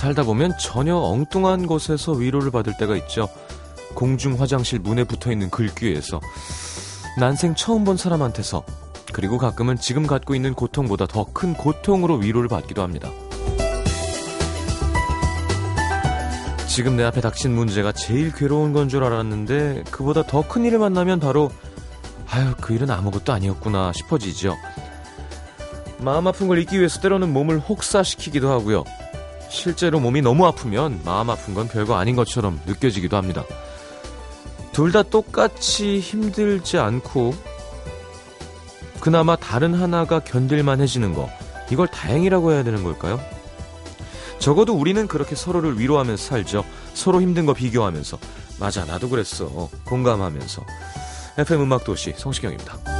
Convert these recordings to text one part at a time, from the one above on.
살다 보면 전혀 엉뚱한 곳에서 위로를 받을 때가 있죠. 공중 화장실 문에 붙어 있는 글귀에서 난생 처음 본 사람한테서 그리고 가끔은 지금 갖고 있는 고통보다 더 큰 고통으로 위로를 받기도 합니다. 지금 내 앞에 닥친 문제가 제일 괴로운 건 줄 알았는데 그보다 더 큰 일을 만나면 바로 아유 그 일은 아무것도 아니었구나 싶어지죠. 마음 아픈 걸 잊기 위해서 때로는 몸을 혹사시키기도 하고요. 실제로 몸이 너무 아프면 마음 아픈 건 별거 아닌 것처럼 느껴지기도 합니다. 둘 다 똑같이 힘들지 않고 그나마 다른 하나가 견딜만 해지는 거 이걸 다행이라고 해야 되는 걸까요? 적어도 우리는 그렇게 서로를 위로하면서 살죠. 서로 힘든 거 비교하면서 맞아 나도 그랬어 공감하면서 FM 음악 도시 성시경입니다.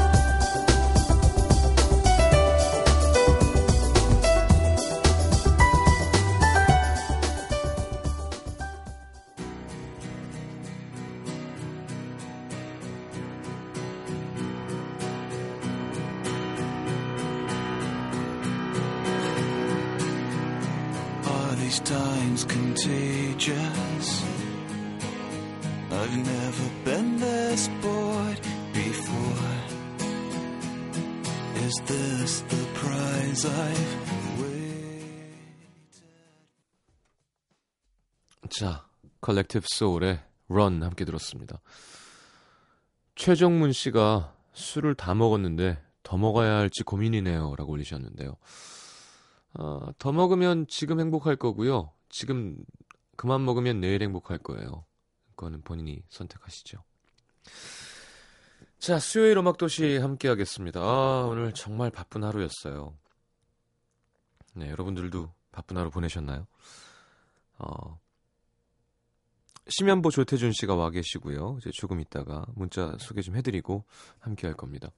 Collective Soul의 Run 함께 들었습니다. 최정문 씨가 술을 다 먹었는데 더 먹어야 할지 고민이네요. 라고 올리셨는데요. 어, 더 먹으면 지금 행복할 거고요. 지금 그만 먹으면 내일 행복할 거예요. 그거는 본인이 선택하시죠. 자, 수요일 음악도시 함께 하겠습니다. 아, 오늘 정말 바쁜 하루였어요. 네, 여러분들도 바쁜 하루 보내셨나요? 어, 심연보 조태준 씨가 와 계시고요. 이제 조금 있다가 문자 소개 좀 해드리고 함께 할 겁니다.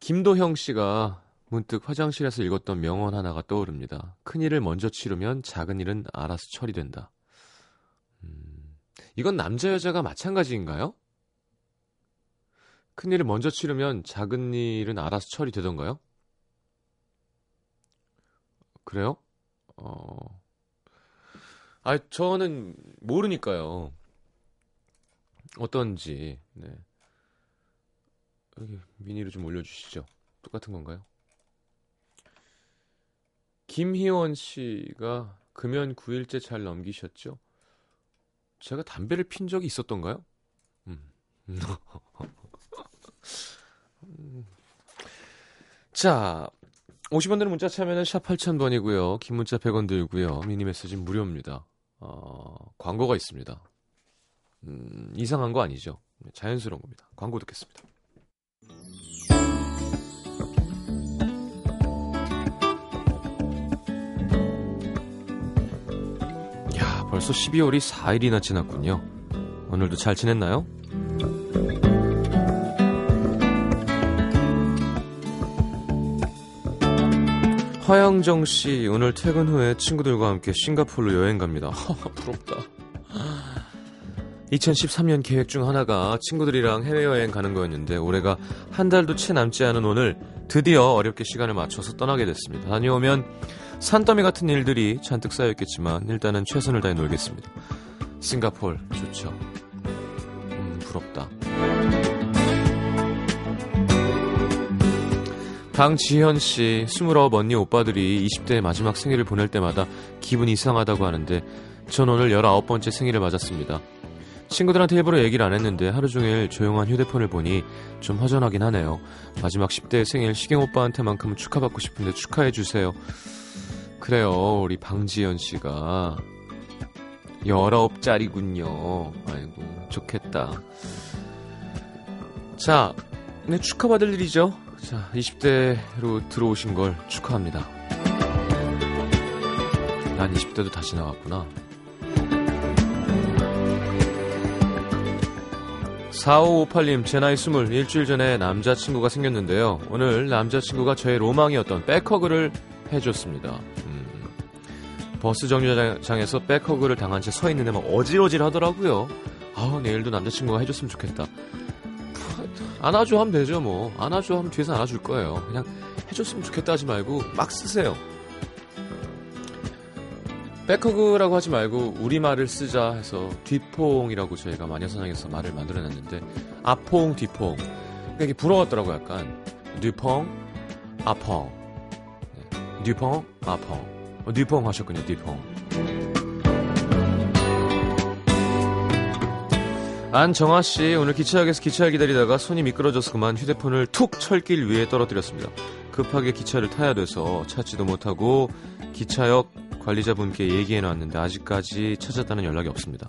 김도형 씨가 문득 화장실에서 읽었던 명언 하나가 떠오릅니다. 큰 일을 먼저 치르면 작은 일은 알아서 처리된다. 음, 이건 남자 여자가 마찬가지인가요? 큰 일을 먼저 치르면 작은 일은 알아서 처리되던가요? 그래요? 어, 아, 저는 모르니까요. 어떤지. 네. 여기 미니를 좀 올려주시죠. 똑같은 건가요? 김희원 씨가 금연 9일째 잘 넘기셨죠? 제가 담배를 핀 적이 있었던가요? 음. 자, 50원 드는 문자 참여는 샵 8000번이고요. 긴 문자 100원 들고요. 미니 메시지 무료입니다. 어, 광고가 있습니다. 음, 이상한 거 아니죠. 자연스러운 겁니다. 광고 듣겠습니다. 야, 벌써 12월이 4일이나 지났군요. 오늘도 잘 지냈나요? 화영정 씨 오늘 퇴근 후에 친구들과 함께 싱가포르로 여행 갑니다. 부럽다. 2013년 계획 중 하나가 친구들이랑 해외여행 가는 거였는데 올해가 한 달도 채 남지 않은 오늘 드디어 어렵게 시간을 맞춰서 떠나게 됐습니다. 다녀오면 산더미 같은 일들이 잔뜩 쌓여있겠지만 일단은 최선을 다해 놀겠습니다. 싱가폴 좋죠. 음, 부럽다. 방지현 씨, 29 언니 오빠들이 20대 마지막 생일을 보낼 때마다 기분이 이상하다고 하는데 전 오늘 19번째 생일을 맞았습니다. 친구들한테 일부러 얘기를 안 했는데 하루 종일 조용한 휴대폰을 보니 좀 허전하긴 하네요. 마지막 10대 생일 시경 오빠한테만큼은 축하받고 싶은데 축하해 주세요. 그래요, 우리 방지현 씨가 19짜리군요. 아이고, 좋겠다. 자, 네, 축하받을 일이죠. 자, 20대로 들어오신 걸 축하합니다. 난 20대도 다시 나왔구나. 4558님, 제 나이 20, 일주일 전에 남자친구가 생겼는데요. 오늘 남자친구가 저의 로망이었던 back hug를 해줬습니다. 음, 버스 정류장에서 back hug를 당한 채 서 있는데 막 어질어질 하더라고요. 아 내일도 남자친구가 해줬으면 좋겠다. 안아줘 하면 되죠 뭐. 안아줘 하면 뒤에서 안아줄 거예요. 그냥 해줬으면 좋겠다 하지 말고 막 쓰세요. back hug라고 하지 말고 우리말을 쓰자 해서 뒤퐁이라고 저희가 마녀사냥에서 말을 만들어냈는데 아퐁 뒤퐁. 그러니까 이게 부러웠더라고요 약간. 뒤퐁 아퐁 네. 뒤퐁 아퐁 어, 하셨군요 뒤퐁 안정아 씨 오늘 기차역에서 기차를 기다리다가 손이 미끄러져서 그만 휴대폰을 툭 철길 위에 떨어뜨렸습니다. 급하게 기차를 타야 돼서 찾지도 못하고 기차역 관리자분께 얘기해 놨는데 아직까지 찾았다는 연락이 없습니다.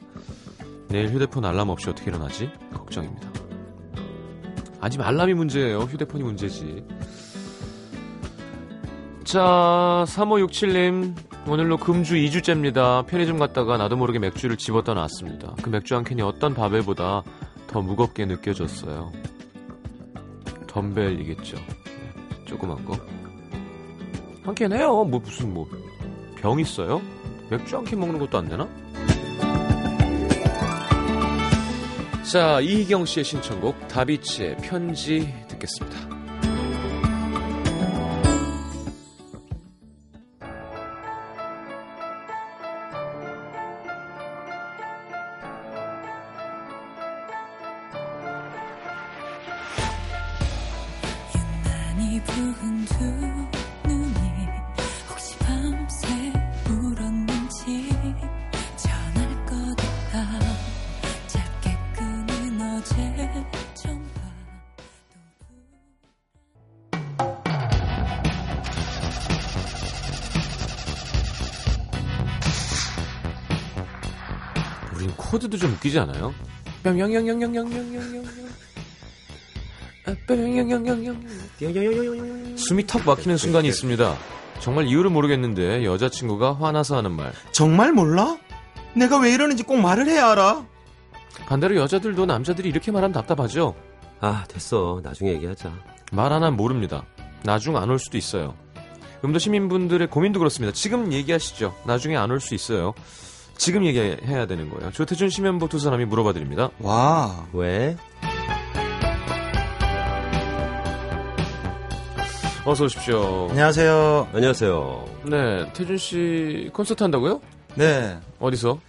내일 휴대폰 알람 없이 어떻게 일어나지? 걱정입니다. 아니면 알람이 문제예요. 휴대폰이 문제지. 자, 3567님. 오늘로 금주 2주째입니다. 편의점 갔다가 나도 모르게 맥주를 집었다 놨습니다. 그 맥주 한 캔이 어떤 바벨보다 더 무겁게 느껴졌어요. 덤벨이겠죠. 네, 조그만 거. 한 캔 해요. 뭐 무슨 뭐 병 있어요? 맥주 한 캔 먹는 것도 안 되나? 자, 이희경 씨의 신청곡 다비치의 편지 듣겠습니다. 코드도 좀 웃기지 않아요? 숨이 턱 막히는 순간이 있습니다. 정말 이유를 모르겠는데 여자친구가 화나서 하는 말. 정말 몰라? 내가 왜 이러는지 꼭 말을 해야 알아. 반대로 여자들도 남자들이 이렇게 말하면 답답하죠. 아 됐어 나중에 얘기하자. 말 하나는 모릅니다. 나중 안올 수도 있어요. 음도 시민분들의 고민도 그렇습니다. 지금 얘기하시죠. 나중에 안올수 있어요. 지금 얘기해야 되는 거예요. 조태준 심연보 두 사람이 물어봐 드립니다. 와. 왜? 어서 오십시오. 안녕하세요. 안녕하세요. 네, 태준 씨 콘서트 한다고요? 네. 어디서?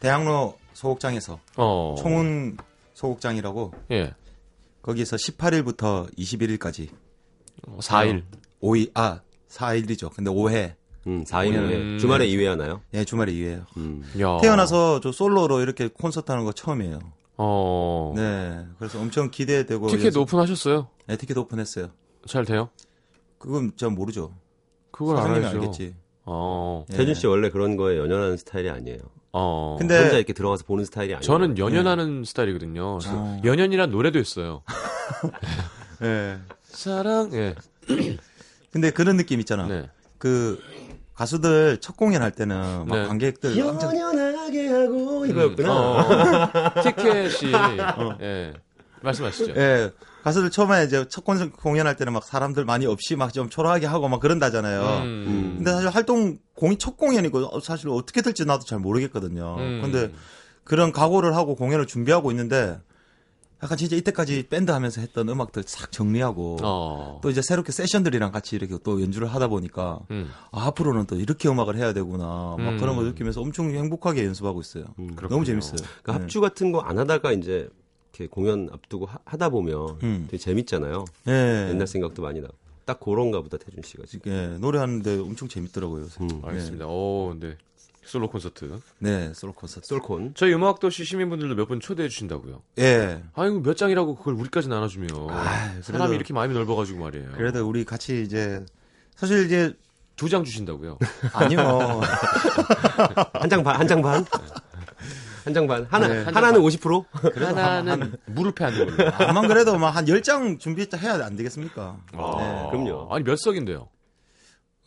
대학로 소극장에서. 어. 총은 소극장이라고. 예. 거기서 18일부터 21일까지. 어, 4일. 5일, 아, 4일이죠. 근데 5회. 음, 4일 후에. 음. 주말에 2회 하나요? 예, 주말에 2회요. 음. 야. 태어나서 저 솔로로 이렇게 콘서트 하는 거 처음이에요. 어. 네. 그래서 엄청 기대되고. 티켓 연습- 오픈하셨어요? 네, 티켓 오픈했어요. 잘 돼요? 그건 전 모르죠. 그걸 알아야죠. 알겠지. 어. 예. 태준 씨 원래 그런 거에 연연하는 스타일이 아니에요. 어. 근데- 혼자 이렇게 들어가서 보는 스타일이 아니에요. 저는 연연하는 스타일이거든요. 그래서 어. 연연이란 노래도 했어요. 예. 사랑. 예. 근데 그런 느낌 있잖아. 네. 그 가수들 첫 공연 할 때는 막 네. 관객들 연연하게 하고 이거였구나. 어. 티켓이 예. 말씀하시죠. 예. 가수들 처음에 이제 첫 공연할 때는 막 사람들 많이 없이 막 좀 초라하게 하고 막 그런다잖아요. 음. 근데 사실 활동 공이 첫 공연이고 어, 사실 어떻게 될지 나도 잘 모르겠거든요. 음. 근데 그런 각오를 하고 공연을 준비하고 있는데 약간 진짜 이때까지 밴드 하면서 했던 음악들 싹 정리하고 어. 또 이제 새롭게 세션들이랑 같이 이렇게 또 연주를 하다 보니까 음. 아, 앞으로는 또 이렇게 음악을 해야 되구나 막 음. 그런 걸 느끼면서 엄청 행복하게 연습하고 있어요. 음, 너무 재밌어요. 그러니까 네. 합주 같은 거 안 하다가 이제 이렇게 공연 앞두고 하, 다 보면 음. 되게 재밌잖아요. 네. 옛날 생각도 많이 나고. 딱 그런가 보다 태준 씨가 지금. 예, 노래하는데 엄청 재밌더라고요. 요새. 음. 알겠습니다. 오, 네. 솔로 콘서트. 네, 솔로 콘서트. 솔콘. 저희 음악도시 시민분들도 몇 분 초대해 주신다고요. 예. 아이고 몇 장이라고 그걸 우리까지 나눠주면 아이, 사람이 그래도- 이렇게 마음이 넓어가지고 말이에요. 그래도 우리 같이 이제 사실 이제 두 장 주신다고요. 아니요. 한 장 반, 한 장 반. 한 장 반. 하나, 네. 하나는 50%? 하나는 무릎에 앉는 걸로. 아만 그래도 막 한 10장 준비했다 해야 안 되겠습니까? 아, 네. 그럼요. 아니 몇 석인데요?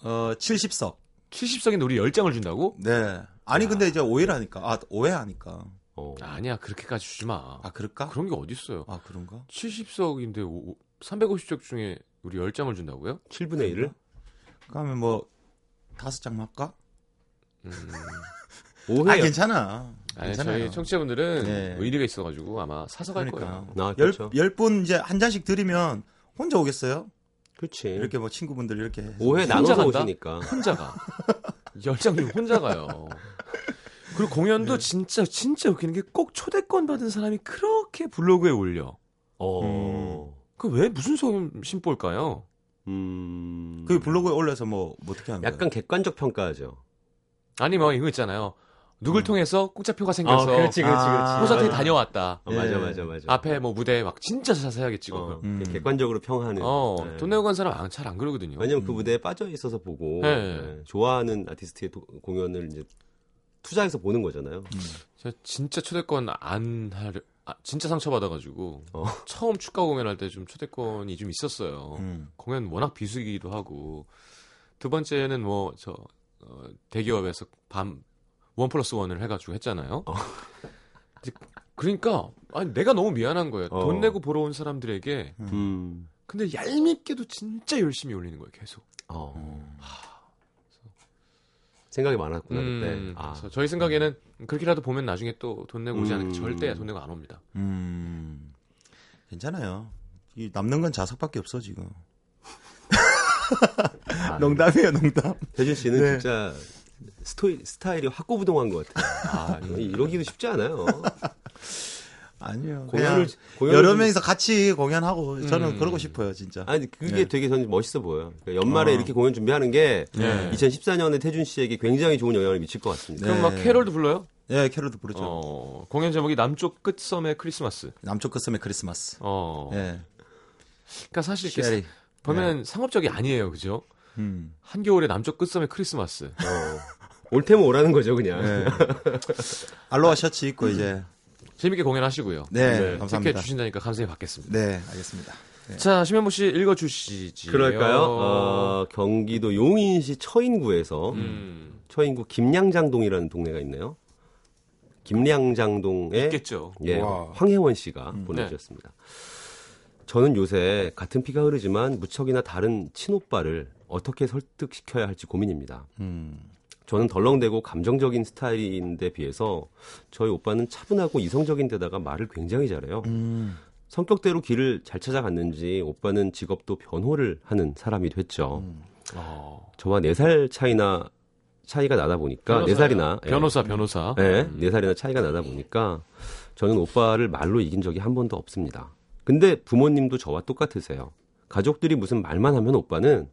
어, 70석. 70석인데 우리 10장을 준다고? 네. 아니 근데 이제 오해를 하니까 아, 오해하니까. 어. 아니야 그렇게까지 주지 마. 아, 그럴까? 그런 게 어딨어요. 아, 그런가? 70석인데 350석 중에 우리 10장을 준다고요? 7분의 1을? 그러면 뭐 다섯 장 할까? 음. 아, 5회. 괜찮아. 아니 괜찮아요. 저희 청취자분들은 네. 의리가 있어가지고 아마 사서 갈 그러니까. 거예요. 아, 열, 그렇죠. 열분 이제 한 잔씩 드리면 혼자 오겠어요? 그렇지. 이렇게 뭐 친구분들 이렇게. 해서. 5회 혼자 나눠서 간다? 오시니까. 혼자가. 연장률 혼자 가요. 그리고 공연도 진짜 진짜 웃기는 게 꼭 초대권 받은 사람이 그렇게 블로그에 올려. 어. 그왜 무슨 소음 심볼까요? 음. 그 블로그에 올려서 뭐, 뭐 어떻게 하는 거예요? 약간 객관적 평가죠. 아니 뭐 이거 있잖아요. 누굴 통해서 공짜표가 생겨서 어, 그렇지, 그렇지, 그렇지. 콘서트에 맞아. 다녀왔다. 어, 맞아, 예. 맞아, 맞아. 앞에 뭐 무대 막 진짜 자세하게 찍어. 어, 음. 객관적으로 평하는. 어, 네. 돈 내고 간 사람 잘 안 그러거든요. 왜냐면 그 무대에 빠져 있어서 보고 네. 예, 좋아하는 아티스트의 도- 공연을 이제 투자해서 보는 거잖아요. 제가 진짜 초대권 안 하려, 아, 진짜 상처받아가지고 어. 처음 축가 공연할 때 좀 초대권이 좀 있었어요. 음. 공연 워낙 비수기도 하고 두 번째는 뭐 저 어, 대기업에서 밤 원 플러스 원을 해가지고 했잖아요. 어. 그러니까 아니 내가 너무 미안한 거예요. 어. 돈 내고 보러 온 사람들에게 음. 근데 얄밉게도 진짜 열심히 올리는 거예요. 계속. 어. 생각이 많았구나 그때. 음, 아. 그래서 저희 생각에는 그렇게라도 보면 나중에 또 돈 내고 오지 않을까 음. 절대 돈 내고 안 옵니다. 음. 괜찮아요. 이 남는 건 자석밖에 없어, 지금. 아, 농담이에요, 농담. 태준 씨는 네. 진짜 스토이, 스타일이 확고부동한 것 같아요. 아, 이러기도 쉽지 않아요. 아니요. 공연을, 공연을 여러 좀- 명이서 같이 공연하고 저는 음. 그러고 싶어요, 진짜. 아니 그게 네. 되게 저는 멋있어 보여요. 그러니까 연말에 어. 이렇게 공연 준비하는 게 네. 2014년에 태준 씨에게 굉장히 좋은 영향을 미칠 것 같습니다. 네. 그럼 막 캐롤도 불러요? 예, 캐롤도 부르죠. 어, 공연 제목이 남쪽 끝섬의 크리스마스. 남쪽 끝섬의 크리스마스. 어. 예. 그러니까 사실 이렇게. 보면 상업적이 아니에요, 그죠? 음. 한겨울에 남쪽 끝섬의 크리스마스. 어. 올 테면 오라는 거죠, 그냥. 예. 알로하 셔츠 입고 이제. 재밌게 공연하시고요. 네, 네. 티켓 감사합니다. 주신다니까 감사히 받겠습니다. 네, 알겠습니다. 네. 자, 심현보 씨 읽어주시지. 그럴까요? 어, 경기도 용인시 처인구에서 음, 처인구 김량장동이라는 동네가 있네요. 김량장동에 있겠죠. 예, 와. 황혜원 씨가 보내주셨습니다. 저는 요새 같은 피가 흐르지만 무척이나 다른 친오빠를 어떻게 설득시켜야 할지 고민입니다. 음. 저는 덜렁대고 감정적인 스타일인데 비해서 저희 오빠는 차분하고 이성적인 데다가 말을 굉장히 잘해요. 음. 성격대로 길을 잘 찾아갔는지 오빠는 직업도 변호를 하는 사람이 됐죠. 어, 저와 4살 차이나 차이가 나다 보니까 네 살이나 예. 변호사, 변호사. 네, 네 살이나 차이가 나다 보니까 저는 오빠를 말로 이긴 적이 한 번도 없습니다. 근데 부모님도 저와 똑같으세요. 가족들이 무슨 말만 하면 오빠는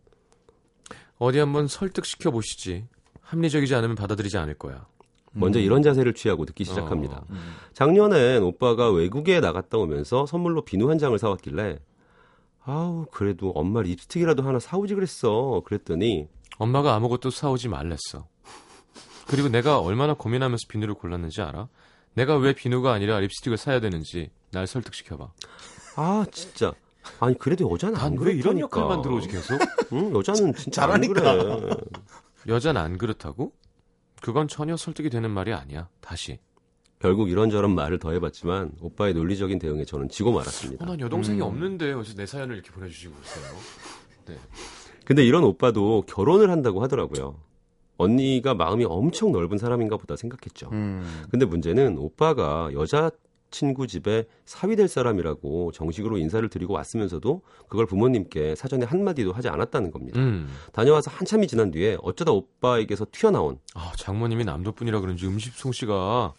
어디 한번 설득시켜 보시지. 합리적이지 않으면 받아들이지 않을 거야. 먼저 이런 자세를 취하고 듣기 시작합니다. 어, 작년엔 오빠가 외국에 나갔다 오면서 선물로 비누 한 장을 사왔길래 아우 그래도 엄마 립스틱이라도 하나 사오지 그랬어. 그랬더니 엄마가 아무것도 사오지 말랬어. 그리고 내가 얼마나 고민하면서 비누를 골랐는지 알아? 내가 왜 비누가 아니라 립스틱을 사야 되는지 날 설득시켜봐. 아 진짜 아니 그래도 여자는 안난왜 이런. 역할만 들어오지 계속? 응, 여자는 진짜 잘하니까. 안 그래. 여자는 안 그렇다고? 그건 전혀 설득이 되는 말이 아니야. 다시. 결국 이런저런 말을 더해봤지만 오빠의 논리적인 대응에 저는 지고 어, 말았습니다. 난 여동생이 없는데 어디서 내 사연을 이렇게 보내주시고 있어요. 근데 이런 오빠도 결혼을 한다고 하더라고요. 언니가 마음이 엄청 넓은 사람인가 보다 생각했죠. 음. 근데 문제는 오빠가 여자 친구 집에 사위 될 사람이라고 정식으로 인사를 드리고 왔으면서도 그걸 부모님께 사전에 한마디도 하지 않았다는 겁니다. 음. 다녀와서 한참이 지난 뒤에 어쩌다 오빠에게서 튀어나온 아, 장모님이 남도분이라 그런지 음식 솜씨가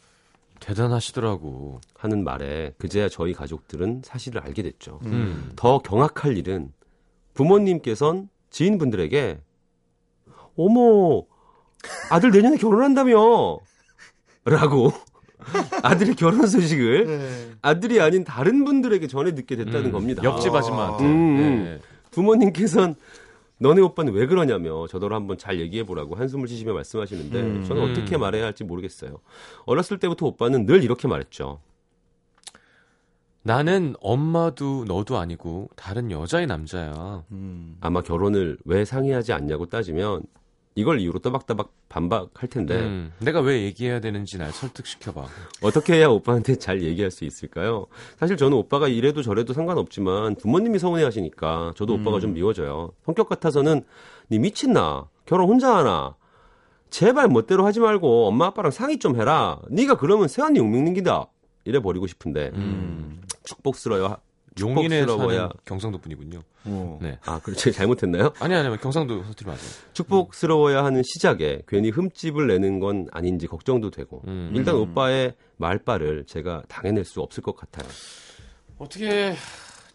대단하시더라고. 하는 말에 그제야 저희 가족들은 사실을 알게 됐죠. 음. 더 경악할 일은 부모님께선 지인분들에게 어머 아들 내년에 결혼한다며 라고 아들의 결혼 소식을 네. 아들이 아닌 다른 분들에게 전해 듣게 됐다는 음, 겁니다. 옆집 아줌마한테. 음, 음. 네. 부모님께선 너네 오빠는 왜 그러냐며 저더러 한번 잘 얘기해 보라고 한숨을 쉬시며 말씀하시는데 음. 저는 어떻게 말해야 할지 모르겠어요. 어렸을 때부터 오빠는 늘 이렇게 말했죠. 나는 엄마도 너도 아니고 다른 여자의 남자야. 음. 아마 결혼을 왜 상의하지 않냐고 따지면 이걸 이유로 또박또박 반박할 텐데 음, 내가 왜 얘기해야 되는지 날 설득시켜봐. 어떻게 해야 오빠한테 잘 얘기할 수 있을까요? 사실 저는 오빠가 이래도 저래도 상관없지만 부모님이 서운해하시니까 저도 오빠가 좀 미워져요. 성격 같아서는 니 미친나 결혼 혼자 하나 제발 멋대로 하지 말고 엄마 아빠랑 상의 좀 해라. 네가 그러면 새언니 욕먹는 기다. 이래 버리고 싶은데 음. 축복스러워 용인에 축복스러워야. 사는 경상도 분이군요. 어. 네. 아, 그렇죠. 잘못했나요? 아니 아니 경상도 사투리 맞아요. 축복스러워야 하는 시작에 괜히 흠집을 내는 건 아닌지 걱정도 되고 음. 일단 오빠의 말발을 제가 당해낼 수 없을 것 같아요. 어떻게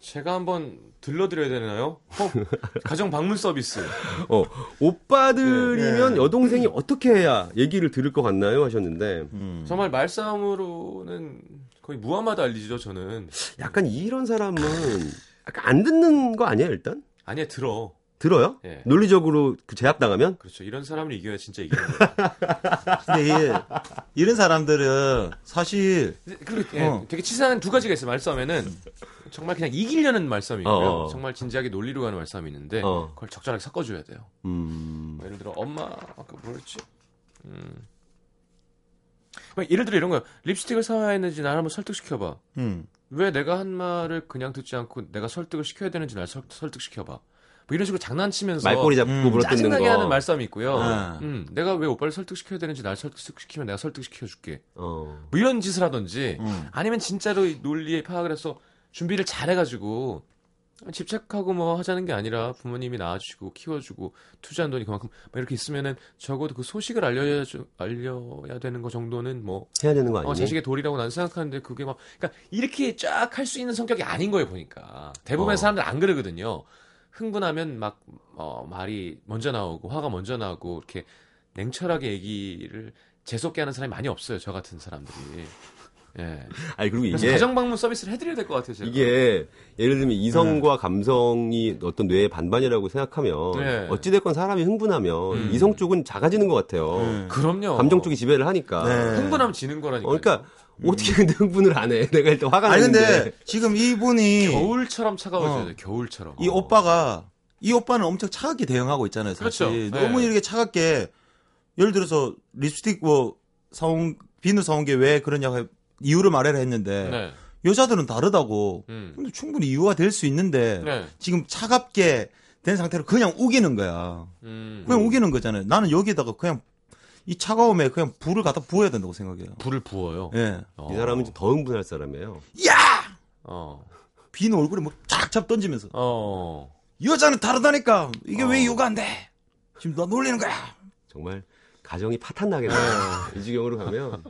제가 한번 들러드려야 되나요? 어, 가정 방문 서비스. 어, 오빠들이면 네. 여동생이 어떻게 해야 얘기를 들을 것 같나요? 하셨는데 음. 정말 말싸움으로는 거의 무함마드 알리죠 저는. 약간 이런 사람은 약간 안 듣는 거 아니에요, 일단? 아니야 들어. 들어요? 예. 논리적으로 그 제압당하면? 그렇죠. 이런 사람을 이겨야 진짜 이기는 거예요. 근데 이, 이런 사람들은 사실 그리고 예, 어. 되게 치사한 두 가지가 있어요. 말싸움에는 정말 그냥 이기려는 말싸움이고요. 어, 어. 정말 진지하게 논리로 가는 말싸움이 있는데 어. 그걸 적절하게 섞어줘야 돼요. 음. 뭐 예를 들어 엄마 아까 뭐였지? 음. 뭐 예를 들어 이런 거요. 립스틱을 사와야 했는지 날 한번 설득시켜봐. 음. 왜 내가 한 말을 그냥 듣지 않고 내가 설득을 시켜야 되는지 날 설, 설득시켜봐. 뭐 이런 식으로 장난치면서 말꼬리 잡고 음, 짜증나게 거. 하는 말싸움이 있고요. 아. 음, 내가 왜 오빠를 설득시켜야 되는지 날 설득시키면 내가 설득시켜줄게. 어. 뭐 이런 짓을 하든지 음. 아니면 진짜로 이 논리에 파악을 해서 준비를 잘해가지고 집착하고 뭐 하자는 게 아니라 부모님이 낳아주시고 키워주고 투자한 돈이 그만큼 뭐 이렇게 있으면은 적어도 그 소식을 알려야 주- 알려야 되는 거 정도는 뭐 해야 되는 거 아니니? 어, 자식의 도리라고 난 생각하는데 그게 막 그러니까 이렇게 쫙 할 수 있는 성격이 아닌 거예요 보니까 대부분의 어. 사람들 안 그러거든요 흥분하면 막 어, 말이 먼저 나오고 화가 먼저 나오고 이렇게 냉철하게 얘기를 재수없게 하는 사람이 많이 없어요 저 같은 사람들이 예 아니 그리고 이게 가정 방문 서비스를 해드려야 될 것 같아요 제가 이게 예를 들면 이성과 감성이 어떤 뇌의 반반이라고 생각하면 네. 어찌 됐건 사람이 흥분하면 음. 이성 쪽은 작아지는 것 같아요. 음. 그럼요 감정 쪽이 지배를 하니까. 네. 흥분하면 지는 거라니까 어, 그러니까 어떻게 근데 흥분을 안 해? 내가 일단 화가 아니 나는데. 근데 지금 이분이 겨울처럼 차가워져야 어. 돼 겨울처럼 이 오빠가 이 오빠는 엄청 차갑게 대응하고 있잖아요. 사실 그렇죠. 너무 네. 이렇게 차갑게 예를 들어서 립스틱 뭐 사온 비누 사온 게 왜 그러냐고 해- 이유를 말해라 했는데 네. 여자들은 다르다고. 음. 근데 충분히 이유가 될 수 있는데 네. 지금 차갑게 된 상태로 그냥 우기는 거야. 음. 그냥 우기는 거잖아요. 나는 여기다가 그냥 이 차가움에 그냥 불을 갖다 부어야 된다고 생각해요. 불을 부어요 예. 어. 이 사람은 더 흥분할 사람이에요. 야! 어. 비누 얼굴에 뭐 쫙쫙 던지면서 어. 여자는 다르다니까. 이게 어. 왜 이유가 안 돼? 지금 나 놀리는 거야. 정말 가정이 파탄 나겠네. 이 지경으로 가면.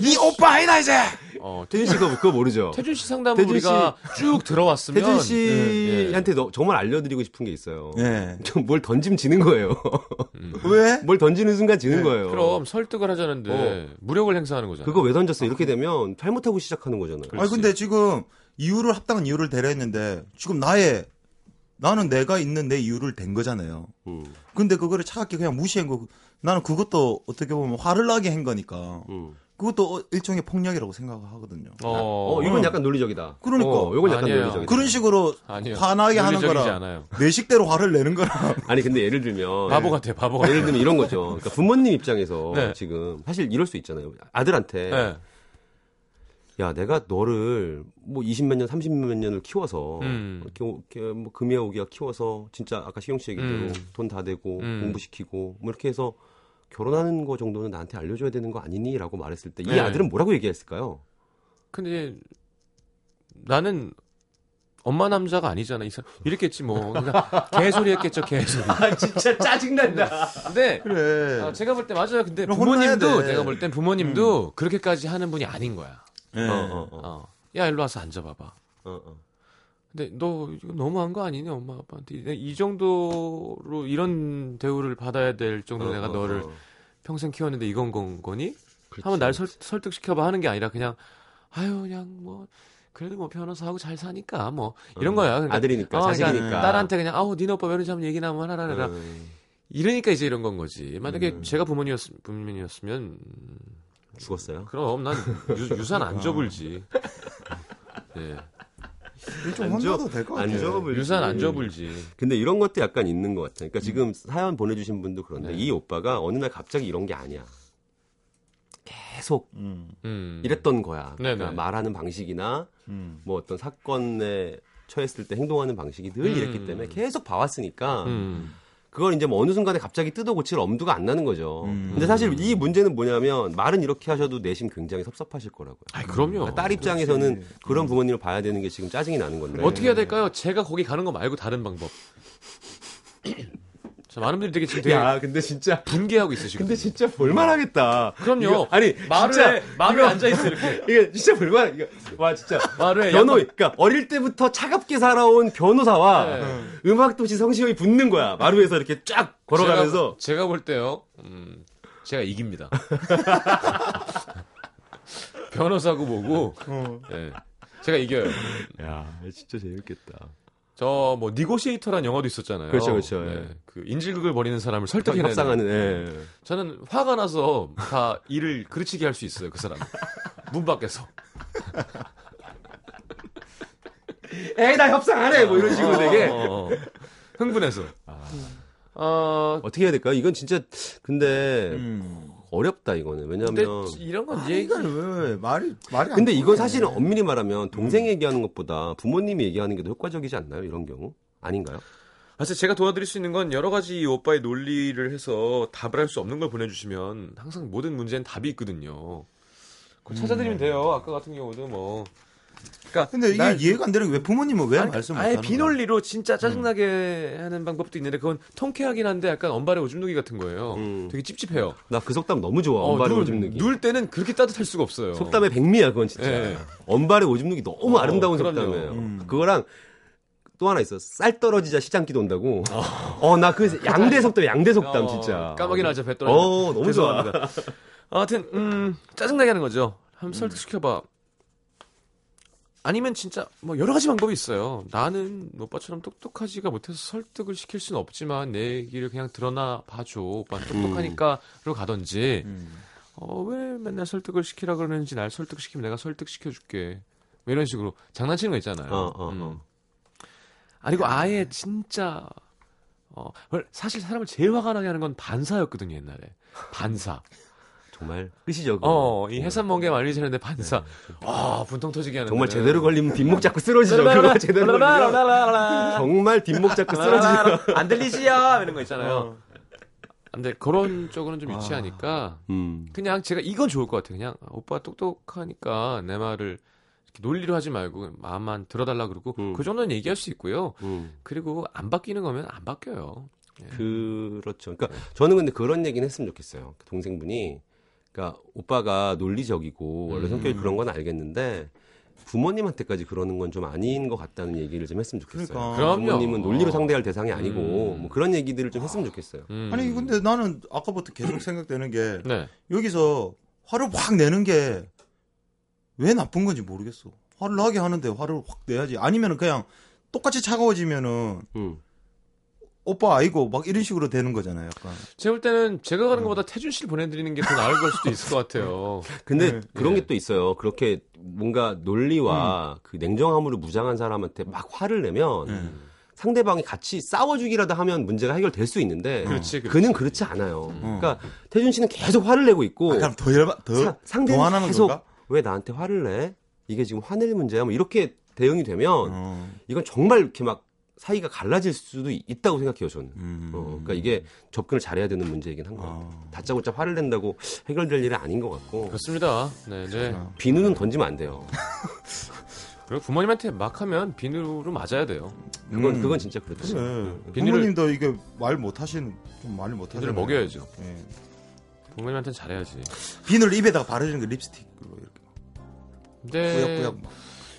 네 오빠 아니다 이제. 어. 태준 씨 그거, 그거 모르죠? 태준 씨 상담 태준 우리가 쭉 들어왔으면 태준 예. 씨한테 너- 정말 알려드리고 싶은 게 있어요. 예. 좀뭘 던지면 지는 거예요. 왜? 뭘 던지는 순간 지는 네, 거예요. 그럼 설득을 하자는데 무력을 행사하는 거잖아. 그거 왜 던졌어? 이렇게 되면 잘못하고 시작하는 거잖아요. 아니 근데 지금 이유를 합당한 이유를 대라 했는데 지금 나의 나는 내가 있는 내 이유를 댄 거잖아요. 음, 근데 그거를 차갑게 그냥 무시한 거 나는 그것도 어떻게 보면 화를 나게 한 거니까 음. 그것도 어- 일종의 폭력이라고 생각하거든요. 어, 어, 이건 약간 논리적이다. 그러니까. 어, 이건 약간 아니에요. 논리적이다. 그런 식으로 아니요. 화나게 하는 거라. 내 식대로 화를 내는 거라 아니 근데 예를 들면 바보 같아, 바보 같아. 예를 들면 이런 거죠. 그러니까 부모님 입장에서 네. 지금 사실 이럴 수 있잖아요. 아들한테 네. 야 내가 너를 뭐 20몇 년, 30몇 년을 키워서 음. 이렇게, 뭐 금이야 오기야 키워서 진짜 아까 시경 씨 얘기대로 음. 돈다 대고 음. 공부시키고 뭐 이렇게 해서 결혼하는 거 정도는 나한테 알려줘야 되는 거 아니니?라고 말했을 때 이 네. 아들은 뭐라고 얘기했을까요? 근데 나는 엄마 남자가 아니잖아. 이 사람 이랬겠지 뭐. 그러니까 개소리 했겠죠, 개소리. 아 진짜 짜증난다. 근데 그래. 아, 제가 볼 때 맞아요. 근데 부모님도 돼. 내가 볼 땐 부모님도 그렇게까지 하는 분이 아닌 거야. 예. 어, 어, 어. 어. 야, 일로 와서 앉아봐봐. 어, 어. 근데 너 이거 너무한 거 아니냐, 엄마 아빠한테. 이- 이 정도로 이런 대우를 받아야 될 정도로 어, 내가 어, 너를 어. 평생 키웠는데 이건 건 거니? 그렇지. 한번 날 설, 설득시켜봐 하는 게 아니라 그냥 아유 그냥 뭐 그래도 뭐 변호사하고 잘 사니까 뭐 이런 어. 거야. 그러니까, 아들이니까 어, 그러니까 자식이니까 딸한테 그냥 아우 니네 오빠 변호사 한번 얘기나 한번 하라 그래라. 음, 이러니까 이제 이런 건 거지. 만약에 음. 제가 부모님이었, 부모님이었으면 음, 죽었어요. 그럼 난 유, 산안 줘불지. 예. 좀 혼나도 될 것 같아. 안 줘불지. 유산 안 줘불지. 근데 이런 것도 약간 있는 것 같아요. 그러니까 지금 사연 보내주신 분도 그런데 네. 이 오빠가 어느 날 갑자기 이런 게 아니야. 계속 음. 음. 이랬던 거야. 네네. 그러니까 말하는 방식이나 음. 뭐 어떤 사건에 처했을 때 행동하는 방식이 늘 음. 이랬기 때문에 계속 봐왔으니까 음. 그걸 이제 뭐 어느 순간에 갑자기 뜯어 고칠 엄두가 안 나는 거죠. 음. 근데 사실 이 문제는 뭐냐면 말은 이렇게 하셔도 내심 굉장히 섭섭하실 거라고요. 아, 그럼요. 그러니까 딸 입장에서는 그런 부모님을 봐야 되는 게 지금 짜증이 나는 건데. 어떻게 해야 될까요? 제가 거기 가는 거 말고 다른 방법. 자, 많은 분들이 되게 지금 되게 야, 근데 진짜 분개하고 있으시거든요. 근데 진짜 볼만 하겠다. 그럼요. 이거, 아니 마루에 마루에 앉아 있어 이렇게. 이게 진짜 볼만. 이거 와 진짜 마루에 변호. 양말- 그러니까 어릴 때부터 차갑게 살아온 변호사와 네. 음악 도시 성시호이 붙는 거야. 마루에서 이렇게 쫙 걸어가면서. 제가, 제가 볼 때요. 음, 제가 이깁니다. 변호사고 뭐고. 예. 제가 이겨요. 야, 진짜 재밌겠다. 저 뭐 니고시에이터란 영화도 있었잖아요. 그렇죠, 그렇죠, 예. 그 인질극을 벌이는 사람을 설득해내는. 협상하는. 예. 저는 화가 나서 다 일을 그르치게 할 수 있어요, 그 사람. 문 밖에서. 에이 나 협상 안 해. 뭐 이런 식으로 되게. 어, 어, 어. 흥분해서. 어, 어떻게 해야 될까요? 이건 진짜 근데 음. 어렵다 이거는. 왜냐하면 이런 건 아니, 얘기. 이건 왜 말이 말이 안 근데 이건. 사실은 엄밀히 말하면 동생이 얘기하는 것보다 부모님이 얘기하는 게 더 효과적이지 않나요? 이런 경우 아닌가요? 사실 제가 도와드릴 수 있는 건 여러 가지 이 오빠의 논리를 해서 답을 할 수 없는 걸 보내주시면 항상 모든 문제는 답이 있거든요. 그거 찾아드리면 돼요. 아까 같은 경우도 뭐. 그러니까 근데 이게 날- 이해가 안 되는 게 왜 부모님은 왜 아니, 말씀 못 아예 하는 거야? 비논리로 진짜 짜증나게 하는 방법도 있는데 그건 통쾌하긴 한데 약간 언발의 오줌 누기 같은 거예요. 음. 되게 찝찝해요. 나 그 속담 너무 좋아. 어, 누울- 오줌 누기. 누울 때는 그렇게 따뜻할 수가 없어요. 속담의 백미야 그건 진짜. 예. 언발의 오줌 누기 너무 어, 아름다운 그럼요. 속담이에요. 음. 그거랑 또 하나 있어. 쌀 떨어지자 시장기도 온다고. 어, 나그 양대 속담, 양대 속담 어, 진짜. 까마귀 나자 배 떨어져. 어, 너무 좋아. 아무튼 음, 짜증나게 하는 거죠. 음. 한번 설득시켜봐. 아니면 진짜 뭐 여러 가지 방법이 있어요. 나는 오빠처럼 똑똑하지가 못해서 설득을 시킬 수는 없지만 내 얘기를 그냥 드러나 봐줘. 오빠는 똑똑하니까로 가든지. 음. 어, 왜 맨날 설득을 시키라 그러는지 날 설득시키면 내가 설득시켜줄게. 뭐 이런 식으로 장난치는 거 있잖아요. 어, 어, 음. 어. 아니고 아예 진짜 어 사실 사람을 제일 화가 나게 하는 건 반사였거든요 옛날에 반사. 정말 끝이죠. 그거. 어 이 해산 멍게 말리지 않는데 반사. 아 분통 터지게 하는. 정말. 제대로 걸리면 뒷목 잡고 쓰러지죠. 그거 제대로 걸리면 정말 뒷목 잡고 쓰러지죠. 안 들리지요 이런 거 있잖아요. 근데 그런 쪽으로는 좀 유치하니까 음. 그냥 제가 이건 좋을 것 같아요. 그냥 오빠 똑똑하니까 내 말을 이렇게 논리로 하지 말고 마음만 들어달라 그러고 음. 그 정도는 얘기할 수 있고요. 음. 그리고 안 바뀌는 거면 안 바뀌어요. 예. 그렇죠. 그러니까 저는 근데 그런 얘기는 했으면 좋겠어요. 그 동생분이 그러니까 오빠가 논리적이고 원래 음. 성격이 그런 건 알겠는데 부모님한테까지 그러는 건 좀 아닌 것 같다는 얘기를 좀 했으면 좋겠어요. 그러니까. 그럼요. 부모님은 논리로 상대할 대상이 아니고 음. 뭐 그런 얘기들을 좀 했으면 좋겠어요. 음. 아니 근데 나는 아까부터 계속 생각되는 게 네. 여기서 화를 확 내는 게 왜 나쁜 건지 모르겠어. 화를 나게 하는데 화를 확 내야지. 아니면은 그냥 똑같이 차가워지면은 음. 오빠 아이고 막 이런 식으로 되는 거잖아요. 약간. 제가 볼 때는 제가 음. 가는 것보다 태준 씨를 보내드리는 게 더 나을 걸 수도 있을 것 같아요. 근데 네. 그런 예. 게또 있어요. 그렇게 뭔가 논리와 음. 그 냉정함으로 무장한 사람한테 막 화를 내면 음. 상대방이 같이 싸워주기라도 하면 문제가 해결될 수 있는데 그렇지, 그렇지. 그는 그렇지 않아요. 음. 그러니까 태준 씨는 계속 화를 내고 있고 아, 그럼 더 열받 더, 사- 상대는 계속 건가? 왜 나한테 화를 내? 이게 지금 화낼 문제야? 뭐 이렇게 대응이 되면 어. 이건 정말 이렇게 막 사이가 갈라질 수도 있다고 생각해요 저는. 음. 어, 그러니까 이게 접근을 잘해야 되는 문제이긴 한 것 같아요. 아. 다짜고짜 화를 낸다고 해결될 일은 아닌 것 같고 그렇습니다. 네, 네. 비누는 던지면 안 돼요. 그리고 부모님한테 막 하면 비누로 맞아야 돼요. 그건 음. 그건 진짜 그렇죠. 그래. 비닐을- 부모님도 이게 말 못하시는 좀 말을 못하시는 비누를 먹여야죠. 예. 부모님한테는 잘해야지. 비늘 입에다가 바르는 거 립스틱으로 이렇게 근데 뿌약뿌약 막.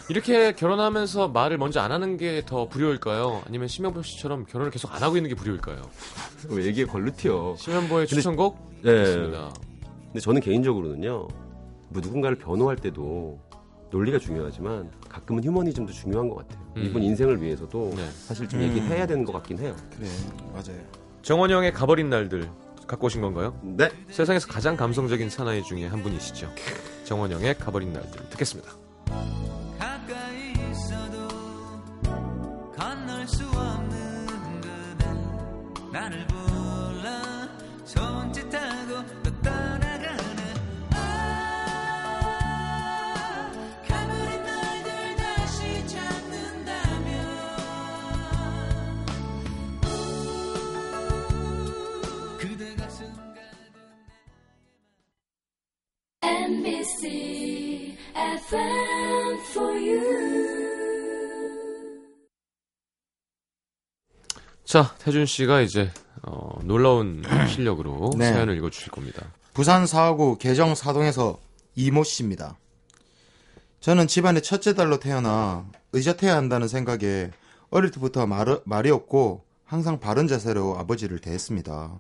이렇게 결혼하면서 말을 먼저 안 하는 게 더 불효일까요? 아니면 심현보 씨처럼 결혼을 계속 안 하고 있는 게 불효일까요? 왜 얘기에 걸루튀어. 심현보의 추천곡 예. 있습니다. 근데 저는 개인적으로는요. 뭐 누군가를 변호할 때도 논리가 중요하지만 가끔은 휴머니즘도 중요한 것 같아요. 음. 이분 인생을 위해서도 네. 사실 좀 음. 얘기해야 되는 것 같긴 해요. 그래 맞아요. 정원영의 가버린 날들 갖고 오신 건가요? 네. 세상에서 가장 감성적인 사나이 중에 한 분이시죠. 정원영의 가버린 날들 듣겠습니다. 수 없는 그대 나를 불러 손짓하고 또 떠나가네. 아 가버린 날들 다시 찾는다면. 그대 가슴 가득 MBC FM 자, 태준 씨가 이제 어, 놀라운 실력으로 네. 사연을 읽어 주실 겁니다. 부산 사하구 개정 사동에서 이모 씨입니다. 저는 집안의 첫째 딸로 태어나 의젓해야 한다는 생각에 어릴 때부터 말, 말이 없고 항상 바른 자세로 아버지를 대했습니다.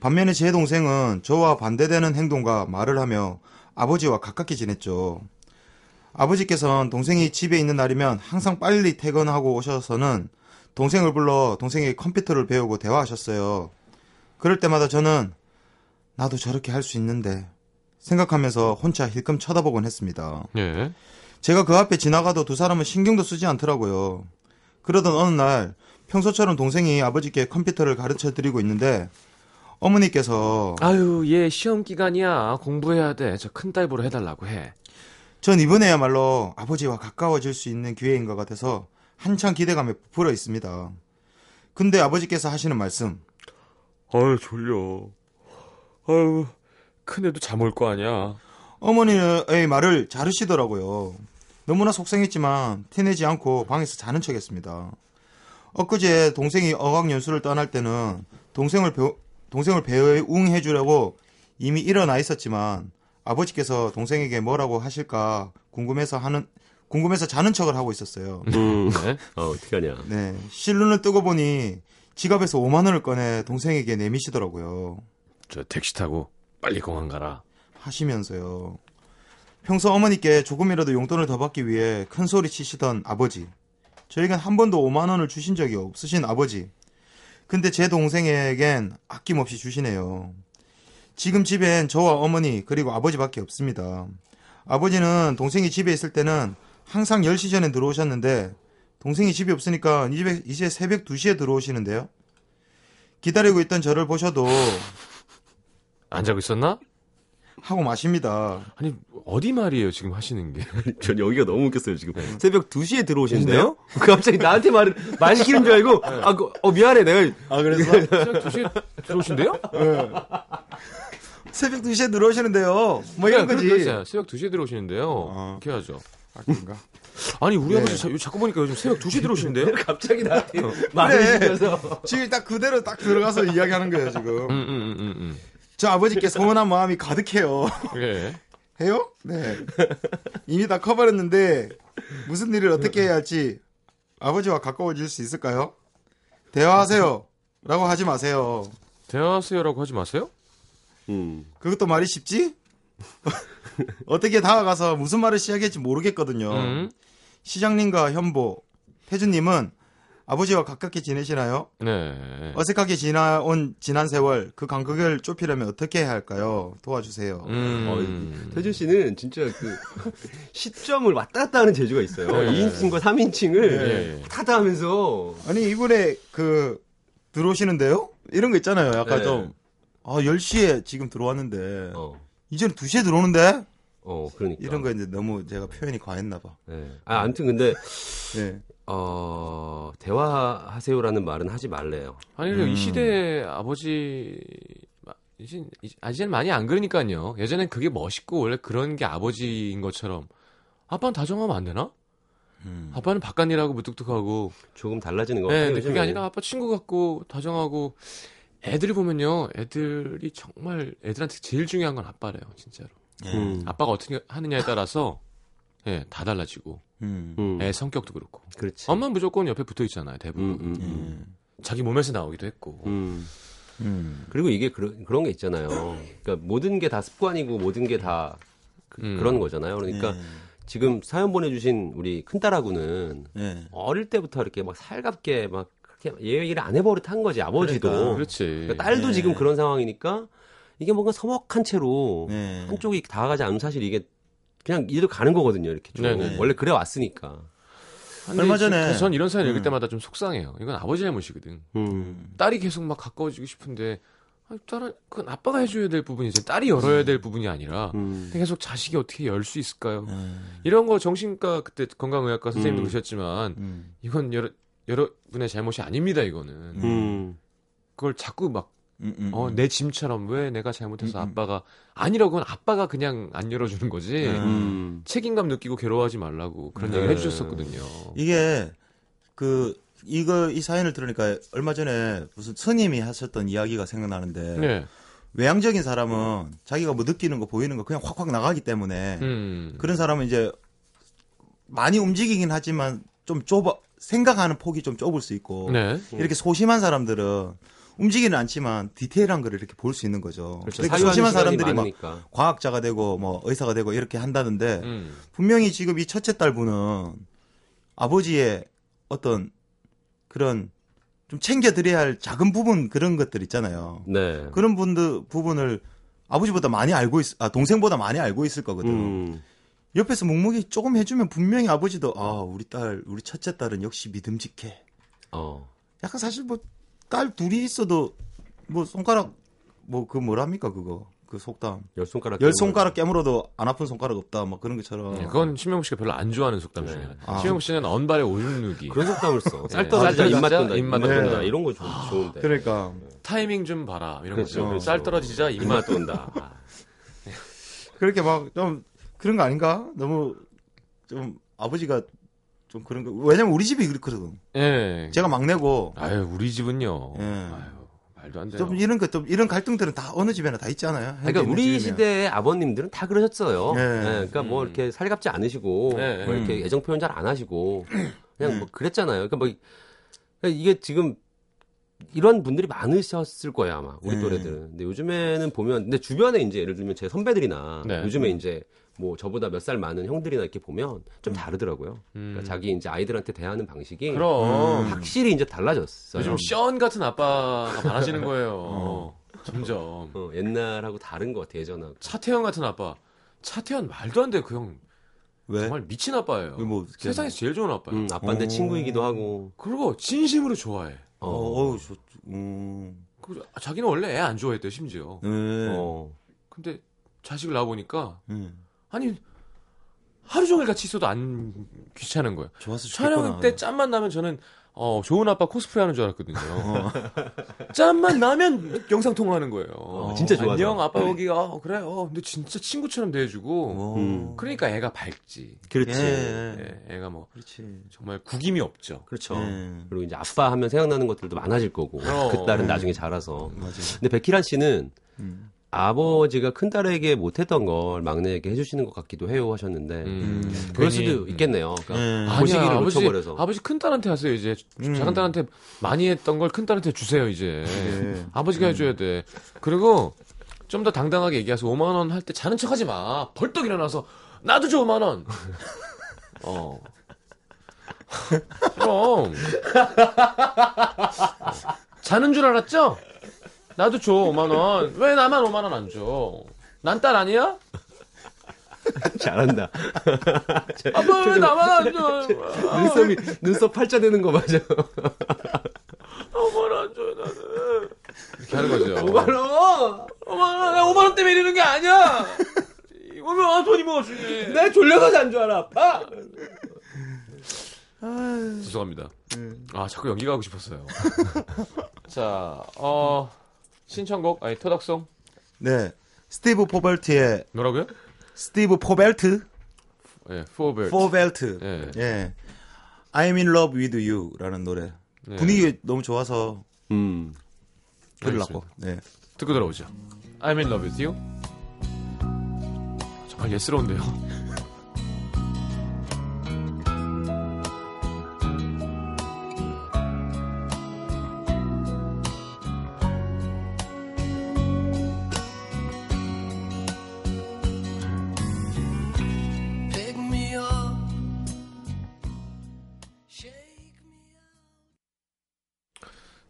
반면에 제 동생은 저와 반대되는 행동과 말을 하며 아버지와 가깝게 지냈죠. 아버지께서는 동생이 집에 있는 날이면 항상 빨리 퇴근하고 오셔서는 동생을 불러 동생에게 컴퓨터를 배우고 대화하셨어요. 그럴 때마다 저는 나도 저렇게 할 수 있는데 생각하면서 혼자 힐끔 쳐다보곤 했습니다. 예. 제가 그 앞에 지나가도 두 사람은 신경도 쓰지 않더라고요. 그러던 어느 날 평소처럼 동생이 아버지께 컴퓨터를 가르쳐 드리고 있는데 어머니께서 아유, 얘 시험 기간이야. 공부해야 돼. 저 큰 딸보로 해달라고 해. 전 이번에야말로 아버지와 가까워질 수 있는 기회인 것 같아서 한창 기대감에 부풀어 있습니다. 근데 아버지께서 하시는 말씀 아유, 졸려. 아유, 큰애도 잠 올 거 아니야. 어머니의 말을 자르시더라고요. 너무나 속상했지만 티내지 않고 방에서 자는 척했습니다. 엊그제 동생이 어학연수를 떠날 때는 동생을 배 동생을 배웅해 주려고 이미 일어나 있었지만 아버지께서 동생에게 뭐라고 하실까 궁금해서 하는 궁금해서 자는 척을 하고 있었어요. 음. 네. 아, 어떡하냐. 네, 실눈을 뜨고 보니 지갑에서 5만 원을 꺼내 동생에게 내미시더라고요. 저 택시 타고 빨리 공항 가라. 하시면서요. 평소 어머니께 조금이라도 용돈을 더 받기 위해 큰 소리 치시던 아버지. 저에겐 한 번도 5만 원을 주신 적이 없으신 아버지. 근데 제 동생에겐 아낌없이 주시네요. 지금 집엔 저와 어머니 그리고 아버지밖에 없습니다. 아버지는 동생이 집에 있을 때는 항상 10시 전에 들어오셨는데 동생이 집에 없으니까 이제, 이제 새벽 2시에 들어오시는데요. 기다리고 있던 저를 보셔도 안 자고 있었나? 하고 마십니다. 아니, 어디 말이에요, 지금 하시는 게. 전 여기가 너무 웃겼어요, 지금. 새벽 2시에 들어오시는데요? 갑자기 나한테 말을, 말 시키는 줄 알고, 아, 그, 어, 미안해, 내가. 아 그래서 새벽 2시에 들어오신대요? 새벽 2시에 들어오시는데요. 뭐 이런 거지. 그렇죠. 새벽 2시에 들어오시는데요. 어. 이렇게 하죠. 아, 그런가? 아니, 우리 네. 아버지 자, 자꾸 보니까 요즘 새벽 2시에 들어오시는데요? 갑자기 나한테 말을 그래. 시켜서. 지금 딱 그대로 딱 들어가서 이야기하는 거예요, 지금. 음, 음, 음, 음, 저 아버지께 서운한 마음이 가득해요. 음. 예. 해요? 네. 이미 다 커버렸는데 무슨 일을 어떻게 해야 할지 아버지와 가까워질 수 있을까요? 대화하세요. 라고 하지 마세요. 대화하세요 라고 하지 마세요? 음. 그것도 말이 쉽지? 어떻게 다가가서 무슨 말을 시작할지 모르겠거든요. 음. 시장님과 현보, 태준님은 아버지와 가깝게 지내시나요? 네. 어색하게 지나온 지난 세월 그 간극을 좁히려면 어떻게 해야 할까요? 도와주세요. 음. 태준 씨는 진짜 그, 시점을 왔다 갔다 하는 재주가 있어요. 네. 2인칭과 3인칭을 네. 타다 하면서. 아니 이번에 그 들어오시는데요? 이런 거 있잖아요. 약간 네. 좀 아, 10시에 지금 들어왔는데 어. 이제는 2시에 들어오는데 어, 그러니까. 이런 거 이제 너무 제가 표현이 과했나 봐. 네. 아, 아무튼 근데, 네. 어, 대화하세요라는 말은 하지 말래요. 아니, 음. 이 시대 아버지, 마- 이제, 이제- 아직은 많이 안 그러니까요. 예전엔 그게 멋있고 원래 그런 게 아버지인 것처럼. 아빠는 다정하면 안 되나? 음. 아빠는 바깥 일하고 무뚝뚝하고. 조금 달라지는 것 네, 같아요. 근데 그게. 아니라 아빠 친구 같고 다정하고. 애들이 보면요, 애들이 정말 애들한테 제일 중요한 건 아빠래요, 진짜로. 예. 음. 아빠가 어떻게 하느냐에 따라서, 예, 다 달라지고. 음. 음. 애 성격도 그렇고. 그렇지. 엄마는 무조건 옆에 붙어 있잖아요, 대부분. 음, 음, 음. 음. 자기 몸에서 나오기도 했고. 음. 음. 그리고 이게 그런, 그런 게 있잖아요. 그러니까 모든 게 다 습관이고 모든 게다 그, 음. 런 거잖아요. 그러니까 네. 지금 사연 보내주신 우리 큰딸하고는 네. 어릴 때부터 이렇게 막 살갑게 막 그렇게 얘기를 안 해버릇한 거지 아버지도. 그러니까. 그렇지. 그러니까 딸도 네. 지금 그런 상황이니까 이게 뭔가 서먹한 채로 네. 한쪽이 다가가지 않으면 사실 이게 그냥 이대로 가는 거거든요. 이렇게 좀 네네. 원래 그래 왔으니까. 얼마 지- 전에- 그래서 전 이런 사연 읽을 음. 때마다 좀 속상해요. 이건 아버지 잘못이거든. 음. 딸이 계속 막 가까워지고 싶은데 아니, 딸은 그건 아빠가 해줘야 될 부분이지 딸이 열어야 될 부분이 아니라 음. 계속 자식이 어떻게 열 수 있을까요? 음. 이런 거 정신과 그때 건강의학과 선생님도 음. 그러셨지만 음. 이건 여러 여러분의 잘못이 아닙니다. 이거는 음. 그걸 자꾸 막 음, 음, 어, 음. 내 짐처럼 왜 내가 잘못해서 음, 음. 아빠가 아니라고는 아빠가 그냥 안 열어주는 거지. 음. 음. 책임감 느끼고 괴로워하지 말라고 그런 네. 얘기를 해주셨었거든요. 이게 그 이거 이 사연을 들으니까 얼마 전에 무슨 스님이 하셨던 이야기가 생각나는데 네. 외향적인 사람은 자기가 뭐 느끼는 거 보이는 거 그냥 확확 나가기 때문에 음. 그런 사람은 이제 많이 움직이긴 하지만 좀 좁아 생각하는 폭이 좀 좁을 수 있고 네. 이렇게 소심한 사람들은 움직이는 않지만 디테일한 거를 이렇게 볼 수 있는 거죠. 그렇죠. 그러니까 소심한 사람들이 막 많으니까. 과학자가 되고 뭐 의사가 되고 이렇게 한다는데 음. 분명히 지금 이 첫째 딸분은 아버지의 어떤 그런 좀 챙겨드려야 할 작은 부분 그런 것들 있잖아요. 네. 그런 분들 부분을 아버지보다 많이 알고 있, 아 동생보다 많이 알고 있을 거거든. 음. 옆에서 묵묵히 조금 해주면 분명히 아버지도 아 우리 딸 우리 첫째 딸은 역시 믿음직해. 어. 약간 사실 뭐 딸 둘이 있어도 뭐 손가락 뭐 그 뭐랍니까 그거 그 속담 열 손가락. 열 손가락 깨물어도 안 아픈 손가락 없다 뭐 그런 것처럼. 네, 그건 신명국 씨가 별로 안 좋아하는 속담 중에 하나. 아. 신명국 씨는 언발에 오줌 누기. 그런 속담을 써. 쌀 네. 떨어지자 쌀 입맛 돈다. 입맛 돈다. 이런 거 좋, 좋은데. 그러니까 타이밍 좀 봐라. 이런 그렇죠, 거죠. 그렇죠. 쌀 떨어지자 입맛 돈다. 아. 그렇게 막 좀 그런 거 아닌가? 너무 좀 아버지가 좀 그런 거. 왜냐면 우리 집이 그렇거든. 예. 제가 막내고 아유, 우리 집은요. 예. 아유, 말도 안 돼요. 좀 이런 것, 좀 이런 갈등들은 다 어느 집에나 다 있잖아요. 그러니까 우리. 시대의 아버님들은 다 그러셨어요. 네. 네, 그러니까 뭐 음. 이렇게 살갑지 않으시고 네. 뭐 이렇게 음. 애정 표현 잘 안 하시고 그냥 음. 뭐 그랬잖아요. 그러니까 뭐 그러니까 이게 지금 이런 분들이 많으셨을 거예요 아마 우리 네. 또래들은. 근데 요즘에는 보면 근데 주변에 이제 예를 들면 제 선배들이나 네. 요즘에 이제 뭐 저보다 몇 살 많은 형들이나 이렇게 보면 좀 다르더라고요. 음. 그러니까 자기 이제 아이들한테 대하는 방식이 그럼. 음. 확실히 이제 달라졌어요. 요즘 션 같은 아빠가 많아지는 거예요. 점점. 어, 옛날하고 다른 것 같아 예전하고. 차태현 같은 아빠. 차태현 말도 안 돼. 그형 왜? 정말 미친 아빠예요. 뭐 세상에서 제일 좋은 아빠예요. 음, 아빠인데 오. 친구이기도 하고. 그리고 진심으로 좋아해. 어, 어. 어우, 저, 음. 그 자기는 원래 애 안 좋아했대 심지어. 네. 어. 근데 자식을 낳아 보니까 음. 아니 하루 종일 같이 있어도 안 귀찮은 거예요. 죽겠구나. 촬영 때 짬만 나면 저는 어 좋은 아빠 코스프레 하는 줄 알았거든요. 어. 짬만 나면 영상 통화하는 거예요. 진짜 좋아서. 안녕 아빠 여기가 어, 그래. 어 근데 진짜 친구처럼 대해주고. 어. 음. 그러니까 애가 밝지. 그렇지. 예. 예, 애가 뭐 그렇지. 정말 구김이 없죠. 그렇죠. 예. 그리고 이제 아빠 하면 생각나는 것들도 많아질 거고. 그 딸은 나중에 자라서. 맞아. 근데 백희란 씨는 음. 아버지가 큰 딸에게 못했던 걸 막내에게 해주시는 것 같기도 해요 하셨는데 음, 그럴 괜히, 수도 있겠네요. 그러니까 음. 보시기를 아버지, 놓쳐버려서. 아버지 큰 딸한테 하세요 이제 음. 작은 딸한테 많이 했던 걸 큰 딸한테 주세요 이제. 예. 아버지가 해줘야 돼. 그리고 좀 더 당당하게 얘기해서 5만 원 할 때 자는 척하지 마. 벌떡 일어나서 나도 줘 5만 원. 어. 그럼 자는 줄 알았죠? 나도 줘 5만 원. 왜 나만 5만 원 안 줘? 난 딸 아니야? 잘한다. 아빠 왜 나만 안 줘? 눈썹이 눈썹 팔자 되는 거 맞아. 5만 원안줘 나는. 이렇게 하는 거죠. 5만 원. 5만 원, 내가 5만 원 때문에 이러는 게 아니야. 이거면 아, 돈이 뭐가 중요해. 내 졸려서 잔 줄 알아. 아빠. 죄송합니다. 아, 자꾸 연기 가고 싶었어요. 자, 어, 신청곡, 아니, 토닥송. 네. 스티브 포벨트의 뭐라고요? 스티브 포벨트 예, 포벨. 포벨트. 예. 예. I'm in love with you라는 노래. 네. 분위기 너무 좋아서 음. 들으려고. 네. 듣고 들어오죠. I'm in love with you. 정말 예스러운데요.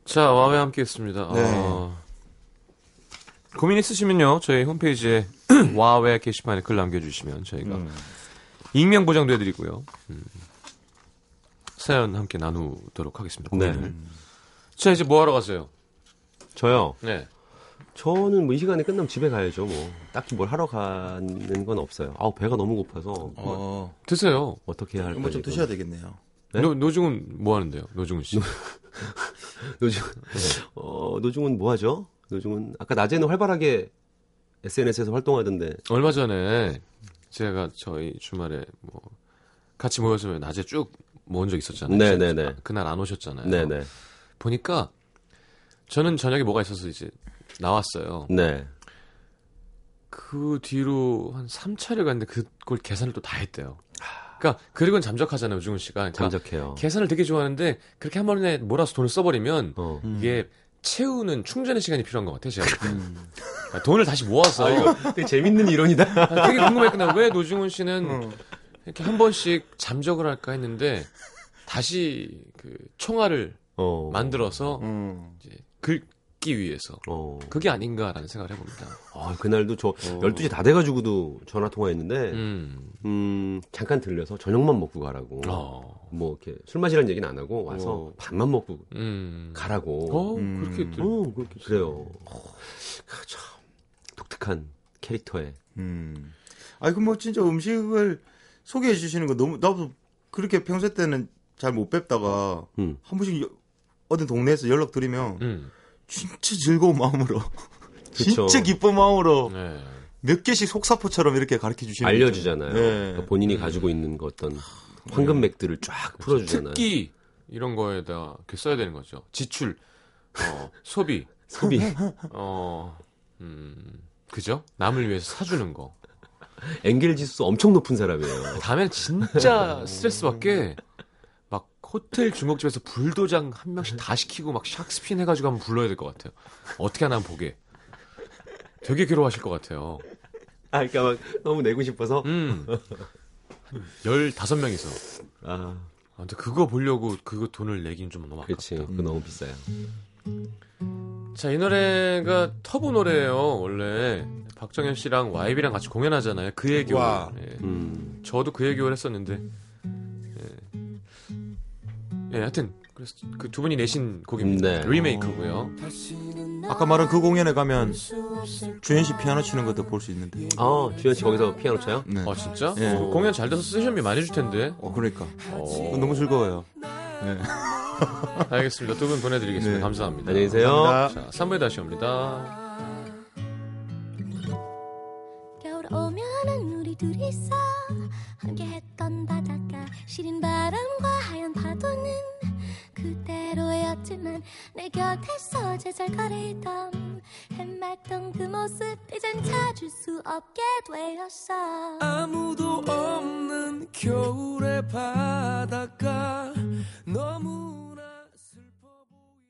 자, 와웨 함께 했습니다. 네. 어, 고민 있으시면요, 저희 홈페이지에 와웨 게시판에 글 남겨주시면 저희가 음. 익명 보장도 해드리고요. 음, 사연 함께 나누도록 하겠습니다. 네. 고민을. 자, 이제 뭐 하러 가세요? 저요. 네. 저는 뭐 이 시간에 끝나면 집에 가야죠. 뭐 딱히 뭘 하러 가는 건 없어요. 아우 배가 너무 고파서 어. 드세요. 어떻게 해야 할까? 뭐좀 드셔야 되겠네요. 네? 노, 노중은 뭐 하는데요? 노중은 씨. 노중 어 노중은 뭐 하죠? 노중은 아까 낮에는 활발하게 SNS에서 활동하던데. 얼마 전에 제가 저희 주말에 뭐 같이 모여서 낮에 쭉 모은 적 있었잖아요. 네네네. 그날 안 오셨잖아요. 네네. 보니까 저는 저녁에 뭐가 있어서 이제 나왔어요. 네. 그 뒤로 한 3차를 갔는데 그걸 계산을 또 다 했대요. 그러니까 그리고는 잠적하잖아요, 우중훈 씨가. 그러니까 잠적해요. 계산을 되게 좋아하는데 그렇게 한 번에 몰아서 돈을 써버리면 어. 이게 채우는 충전의 시간이 필요한 것 같아요, 제가. 그러니까 돈을 다시 모아서 되게 재밌는 이론이다. 아, 되게 궁금했구나. 왜 노중훈 씨는 이렇게 한 번씩 잠적을 할까 했는데 다시 그 총알을 어. 만들어서 음. 이제 긁기 위해서 어. 그게 아닌가라는 생각을 해봅니다. 아, 그날도 저 12시 다 돼가지고도 전화 통화했는데, 음. 음. 잠깐 들려서 저녁만 먹고 가라고. 어. 뭐, 이렇게 술 마시라는 얘기는 안 하고 와서 어. 밥만 먹고 음. 가라고. 어, 음. 그렇게 또 어, 그렇게 그래요. 그 참, 독특한 캐릭터에. 음. 아니 그뭐 진짜 음식을 소개해 주시는 거 너무 나도 그렇게 평소 때는 잘 못 뵙다가 음. 한 번씩 여- 어디 동네에서 연락 드리면 음. 진짜 즐거운 마음으로. 진짜 기쁜 마음으로 네. 몇 개씩 속사포처럼 이렇게 가르쳐 주시는 알려주잖아요. 네. 그러니까 본인이 가지고 있는 그 어떤 황금맥들을 쫙 풀어주잖아요. 특기 이런 거에다 이렇게 써야 되는 거죠. 지출, 어, 소비, 소비. 어, 음, 그죠? 남을 위해서 사주는 거. 엥겔 지수 엄청 높은 사람이에요. 다음엔 진짜 스트레스 받게 막 호텔 중국집에서 불도장 한 명씩 다 시키고 막 샥스핀 해가지고 한번 불러야 될 것 같아요. 어떻게 하나 한번 보게. 되게 괴로워하실 것 같아요. 아, 그러니까 막 너무 내고 싶어서. 음. 한 15명이서. 아, 아, 근데 그거 보려고 그거 돈을 내긴 좀 너무 아깝다. 그렇지. 그거 너무 비싸요. 자, 이 노래가 터보 노래예요. 원래 박정현 씨랑 YB랑 같이 공연하잖아요. 그의 겨울. 와. 예. 음. 저도 그의 겨울 했었는데. 예. 예, 하여튼 그래서 그 두 분이 내신 곡입니다. 네. 리메이크고요. 아까 말한 그 공연에 가면 주현 씨 피아노 치는 것도 볼 수 있는데. 아, 주현 씨 거기서 피아노 쳐요? 네. 아, 진짜? 예. 그 공연 잘 돼서 세션비 많이 줄 텐데. 어 그러니까 어, 너무 즐거워요. 네. 알겠습니다. 두 분 보내드리겠습니다. 네. 감사합니다. 안녕히 계세요. 감사합니다. 자, 3부에 다시 옵니다. 겨울 오면은 우리 둘이서 함께 했던 바닷가 시린 바 그대로였지만 내 곁에서 제잘거리던 해맑던 그 모습 이젠 찾을 수 없게 되었어. 아무도 없는 겨울의 바닷가 너무